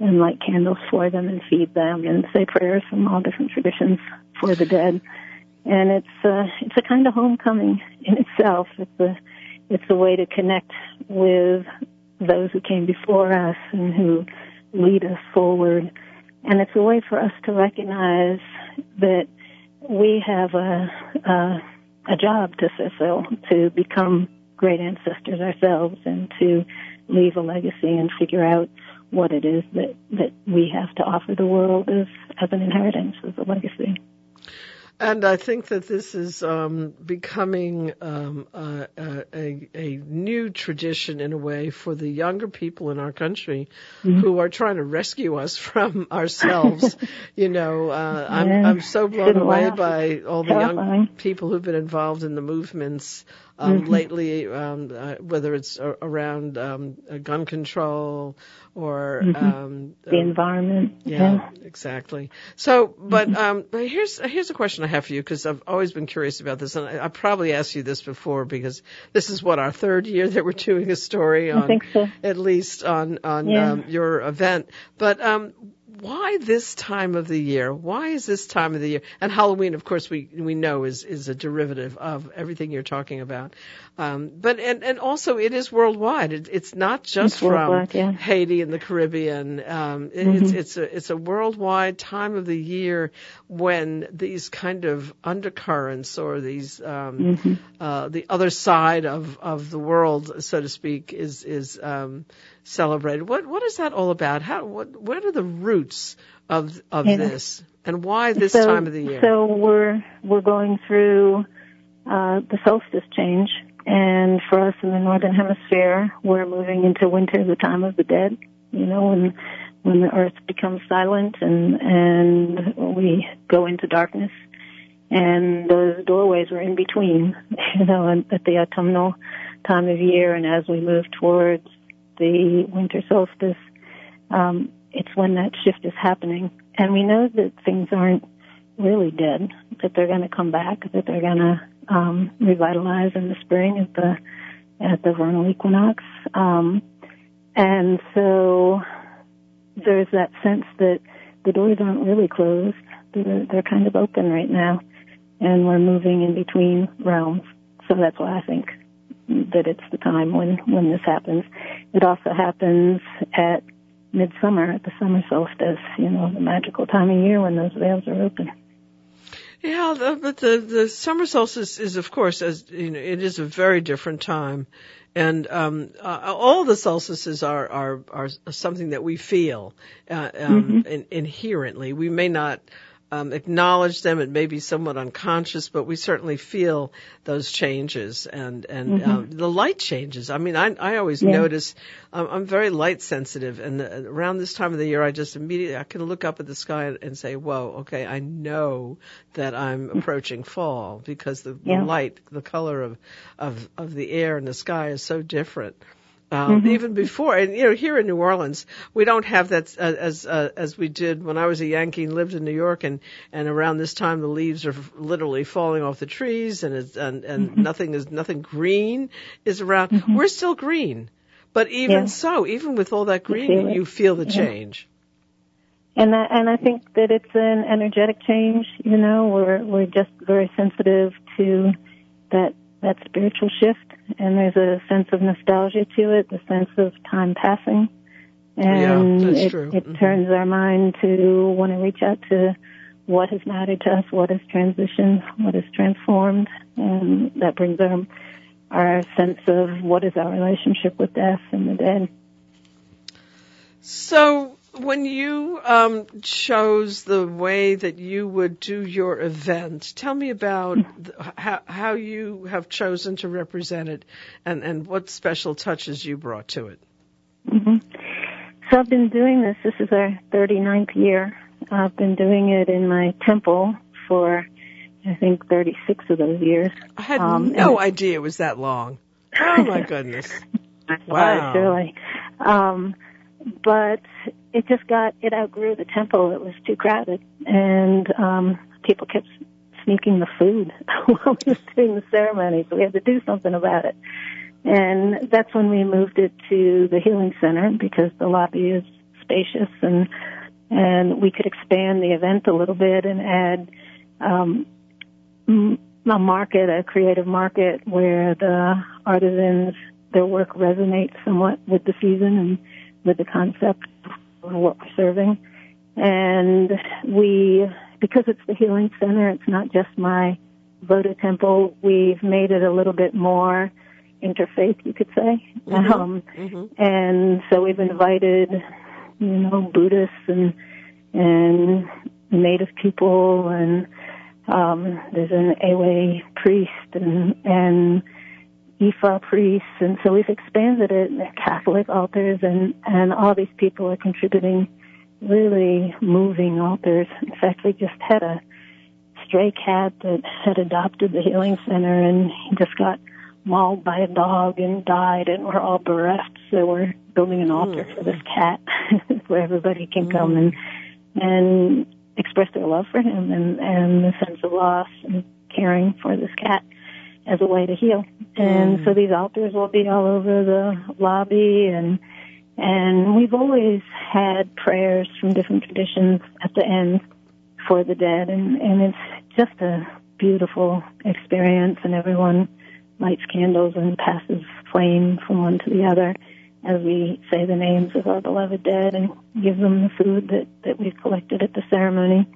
and light candles for them and feed them and say prayers from all different traditions for the dead. And it's uh it's a kind of homecoming in itself. It's a it's a way to connect with those who came before us and who lead us forward. And it's a way for us to recognize that we have a, a a job to fulfill to become great ancestors ourselves and to leave a legacy and figure out what it is that, that we have to offer the world as, as an inheritance, as a legacy. And I think that this is um, becoming um, a, a, a, new tradition in a way for the younger people in our country mm-hmm. who are trying to rescue us from ourselves. you know, uh, yeah. I'm, I'm so blown away by all the young people who've been involved in the movements um, mm-hmm. lately, um, uh, whether it's around um, gun control or mm-hmm. um, the environment. Yeah, yeah, exactly. So, but mm-hmm. um, but here's here's a question I have for you because I've always been curious about this, and I, I probably asked you this before because this is what our third year that we're doing a story on, so. at least on on yeah. um, your event. But um, why this time of the year? Why is this time of the year? And Halloween, of course, we we know is is a derivative of everything you're talking about. Um, but and and also it is worldwide. It, it's not just it's from yeah. Haiti and the Caribbean. Um, it, mm-hmm. It's it's a it's a worldwide time of the year when these kind of undercurrents or these um, mm-hmm. uh, the other side of of the world, so to speak, is is um, celebrated. What what is that all about? How what what are the roots of of yeah. this, and why this so, time of the year? So we're we're going through uh, the solstice change and for us in the northern hemisphere, we're moving into winter, the time of the dead. You know, when when the earth becomes silent and and we go into darkness, and those doorways are in between. You know, at the autumnal time of year, and as we move towards the winter solstice, um, it's when that shift is happening. And we know that things aren't really dead, that they're going to come back, that they're going to um, revitalize in the spring at the at the vernal equinox. Um, and so there's that sense that the doors aren't really closed. They're, they're kind of open right now. And we're moving in between realms. So that's why I think that it's the time when, when this happens. It also happens at midsummer, at the summer solstice, you know, the magical time of year when those veils are open. Yeah, the, but the the summer solstice is, of course, as you know, it is a very different time, and um, uh, all the solstices are are are something that we feel uh, um, mm-hmm. in, inherently. We may not um, acknowledge them. It may be somewhat unconscious, but we certainly feel those changes and and mm-hmm. um, the light changes. I mean, I I always yeah. notice um, I'm very light sensitive, and uh, around this time of the year, I just immediately I can look up at the sky and, say, "Whoa, okay, I know that I'm approaching fall because the, yeah. the light, the color of of of the air and the sky is so different." Um, mm-hmm. Even before, and you know, here in New Orleans, we don't have that uh, as uh, as we did when I was a Yankee and lived in New York, and and around this time the leaves are literally falling off the trees, and it's, and and mm-hmm. nothing is nothing green is around. Mm-hmm. We're still green, but even yeah. so, even with all that green, you feel, you feel the yeah. change. And I, and I think that it's an energetic change. You know, we're we're just very sensitive to that that spiritual shift, and there's a sense of nostalgia to it, the sense of time passing, and yeah, it, it mm-hmm. turns our mind to want to reach out to what has mattered to us, what has transitioned, what has transformed, and that brings our our sense of what is our relationship with death and the dead. So, when you um, chose the way that you would do your event, tell me about how, how you have chosen to represent it and, and what special touches you brought to it. Mm-hmm. So I've been doing this. This is our 39th year. I've been doing it in my temple for, I think, 36 of those years. I had um, no idea it was that long. Oh my goodness. wow. surely. Um, but it just got it outgrew the temple. It was too crowded, and um, people kept sneaking the food while we were doing the ceremony. So we had to do something about it. And that's when we moved it to the healing center because the lobby is spacious and and we could expand the event a little bit and add um, a market, a creative market where the artisans their work resonates somewhat with the season and with the concept what we're serving. And we, because it's the healing center, it's not just my Vodou temple. We've made it a little bit more interfaith, you could say. Mm-hmm. Um, mm-hmm. And so we've invited, you know, Buddhists and and Native people, and um, there's an Ewe priest and and Ifa priests, and so we've expanded it. Catholic altars, and and all these people are contributing really moving altars. In fact, we just had a stray cat that had adopted the healing center, and he just got mauled by a dog and died, and we're all bereft. So we're building an altar mm. for this cat, where everybody can mm. come and and express their love for him and and the sense of loss and caring for this cat as a way to heal. And mm. so these altars will be all over the lobby and and we've always had prayers from different traditions at the end for the dead and, and it's just a beautiful experience and everyone lights candles and passes flame from one to the other as we say the names of our beloved dead and give them the food that, that we've collected at the ceremony.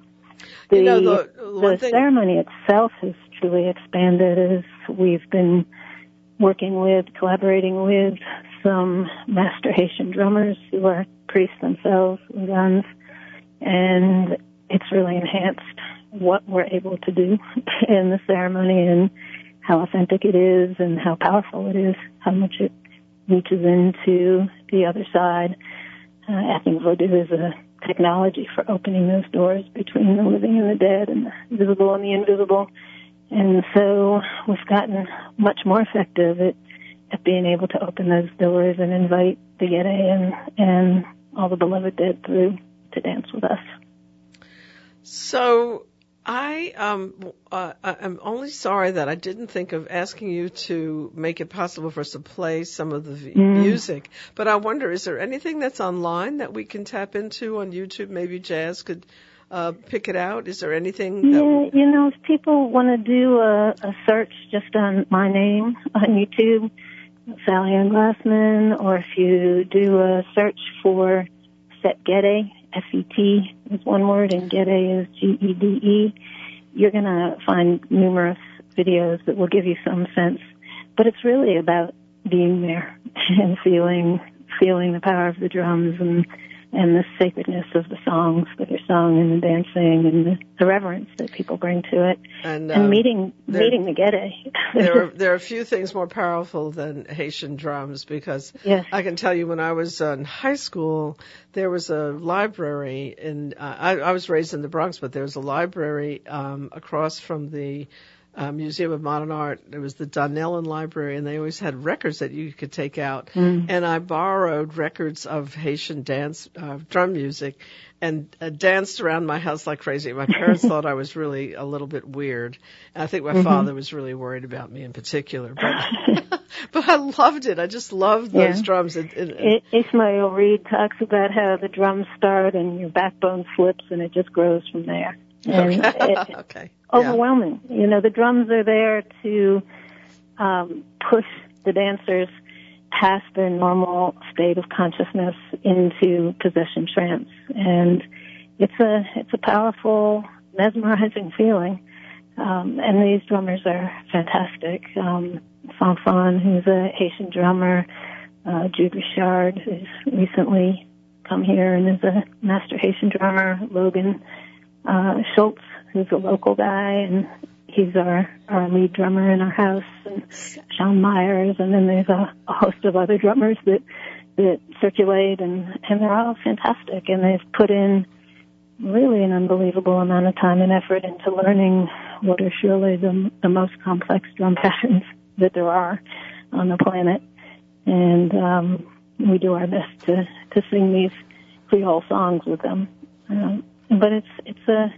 The, you know, the, the ceremony itself has truly expanded as we've been working with, collaborating with some master Haitian drummers who are priests themselves with guns, and it's really enhanced what we're able to do in the ceremony and how authentic it is and how powerful it is, how much it reaches into the other side. Uh, I think Vodou is a technology for opening those doors between the living and the dead and the visible and the invisible. And so we've gotten much more effective at, at being able to open those doors and invite the Yere and, and all the beloved dead through to dance with us. So I um uh, I'm only sorry that I didn't think of asking you to make it possible for us to play some of the v- Mm. music. But I wonder, is there anything that's online that we can tap into on YouTube? Maybe Jazz could uh, pick it out. Is there anything? That Yeah, you know, if people want to do a, a search just on my name on YouTube, Sally Ann Glassman, or if you do a search for Set Gede, S-E-T is one word, and Gede is G-E-D-E, you're going to find numerous videos that will give you some sense. But it's really about being there and feeling feeling the power of the drums and and the sacredness of the songs that are sung and the dancing and the, the reverence that people bring to it and, and um, meeting there- meeting the Gede. there are there are a few things more powerful than Haitian drums because yes. I can tell you when I was in high school, there was a library in. Uh, I, I was raised in the Bronx, but there was a library um, across from the uh, Museum of Modern Art. It was the Donnellan Library, and they always had records that you could take out. Mm. And I borrowed records of Haitian dance, uh, drum music, and uh, danced around my house like crazy. My parents thought I was really a little bit weird. And I think my Mhm. father was really worried about me in particular. But, but I loved it. I just loved those Yeah. drums. It, it, I- Ishmael Reed talks about how the drums start and your backbone slips and it just grows from there. And okay. it, okay. Yeah. overwhelming. You know, the drums are there to um, push the dancers past their normal state of consciousness into possession trance, and it's a it's a powerful, mesmerizing feeling. Um, and these drummers are fantastic. Um, Fanfan, who's a Haitian drummer, uh, Jude Richard, who's recently come here and is a master Haitian drummer, Logan uh, Shults, who's a local guy, and he's our, our lead drummer in our house, and Sean Myers, and then there's a, a host of other drummers that that circulate, and and they're all fantastic, and they've put in really an unbelievable amount of time and effort into learning what are surely the the most complex drum patterns that there are on the planet, and um, we do our best to to sing these Creole songs with them. Um, but it's it's a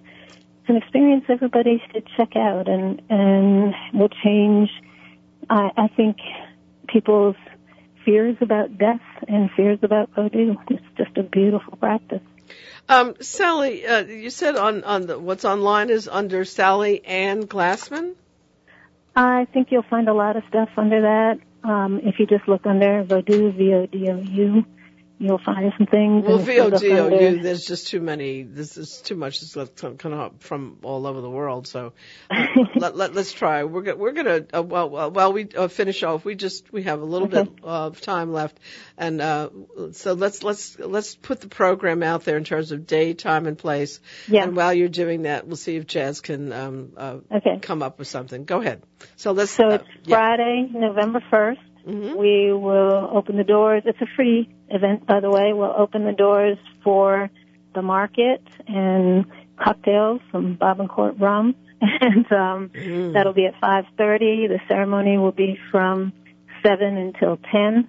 an experience everybody should check out and and will change I, I think people's fears about death and fears about voodoo. It's just a beautiful practice. Um, Sally, uh, you said on on the, what's online is under Sally Ann Glassman. I think you'll find a lot of stuff under that. Um, if you just look under Vodou, V-O-D-O-U, you'll find some things. Well, if you there's just too many. This is too much. It's come up from all over the world. So uh, let, let, let's try. We're go, we're gonna uh, well well while we uh, finish off, we just we have a little Okay. bit of time left, and uh, so let's let's let's put the program out there in terms of day, time, and place. Yeah. And while you're doing that, we'll see if Jazz can um, uh, Okay. come up with something. Go ahead. So let's. So uh, it's yeah. Friday, November 1st. Mhm. We will open the doors. It's a free event, by the way. We'll open the doors for the market and cocktails from Bob and Court Rum. And um, Mm. that'll be at 5.30. The ceremony will be from 7 until 10.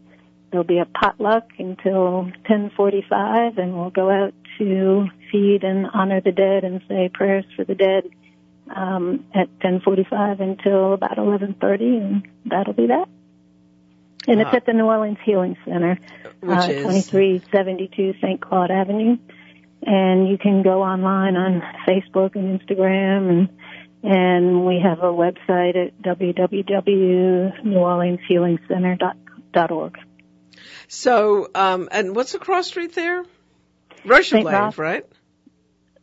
There'll be a potluck until 10.45, and we'll go out to feed and honor the dead and say prayers for the dead um, at 10:45 until about 11:30, and that'll be that. And it's at the New Orleans Healing Center, uh, 2372 St. Claude Avenue. And you can go online on Facebook and Instagram, and and we have a website at www.neworleanshealingcenter.org. So, um, and what's the cross street there? Rocheblave, Roch. right?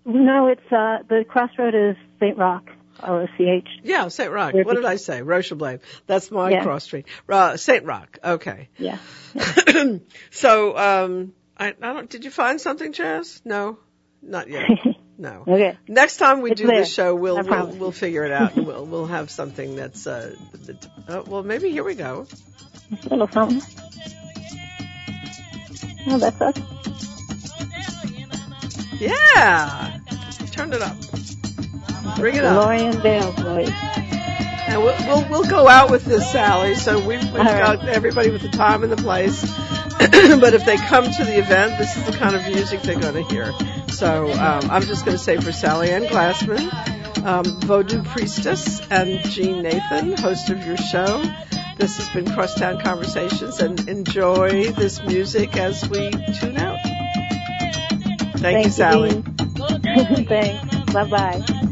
No, it's uh, the crossroad is St. Roch, R O C H. Yeah, St. Roch. What did I say? Rocheblave. That's my Yeah. cross street. Uh, St. Roch. Okay. Yeah. so, um, I, I don't, did you find something, Chaz? No? Not yet. No. okay. Next time we It's do the show, we'll, we'll, we'll figure it out and we'll, we'll have something that's, uh, that, uh, well, maybe here we go. It's a little something. Oh, that's us. Yeah! Turn it up. Bring it up. Lorian Dale's voice. And we'll, we'll, we'll go out with this, Sally. So we've, we've All right. got everybody with the time and the place. but if they come to the event, this is the kind of music they're going to hear. So um, I'm just going to say for Sally Ann Glassman, um, Vodou Priestess and Jeanne Nathan, host of your show. This has been Crosstown Conversations, and enjoy this music as we tune out. Thank, Thank you, Sally. Thanks. Bye bye.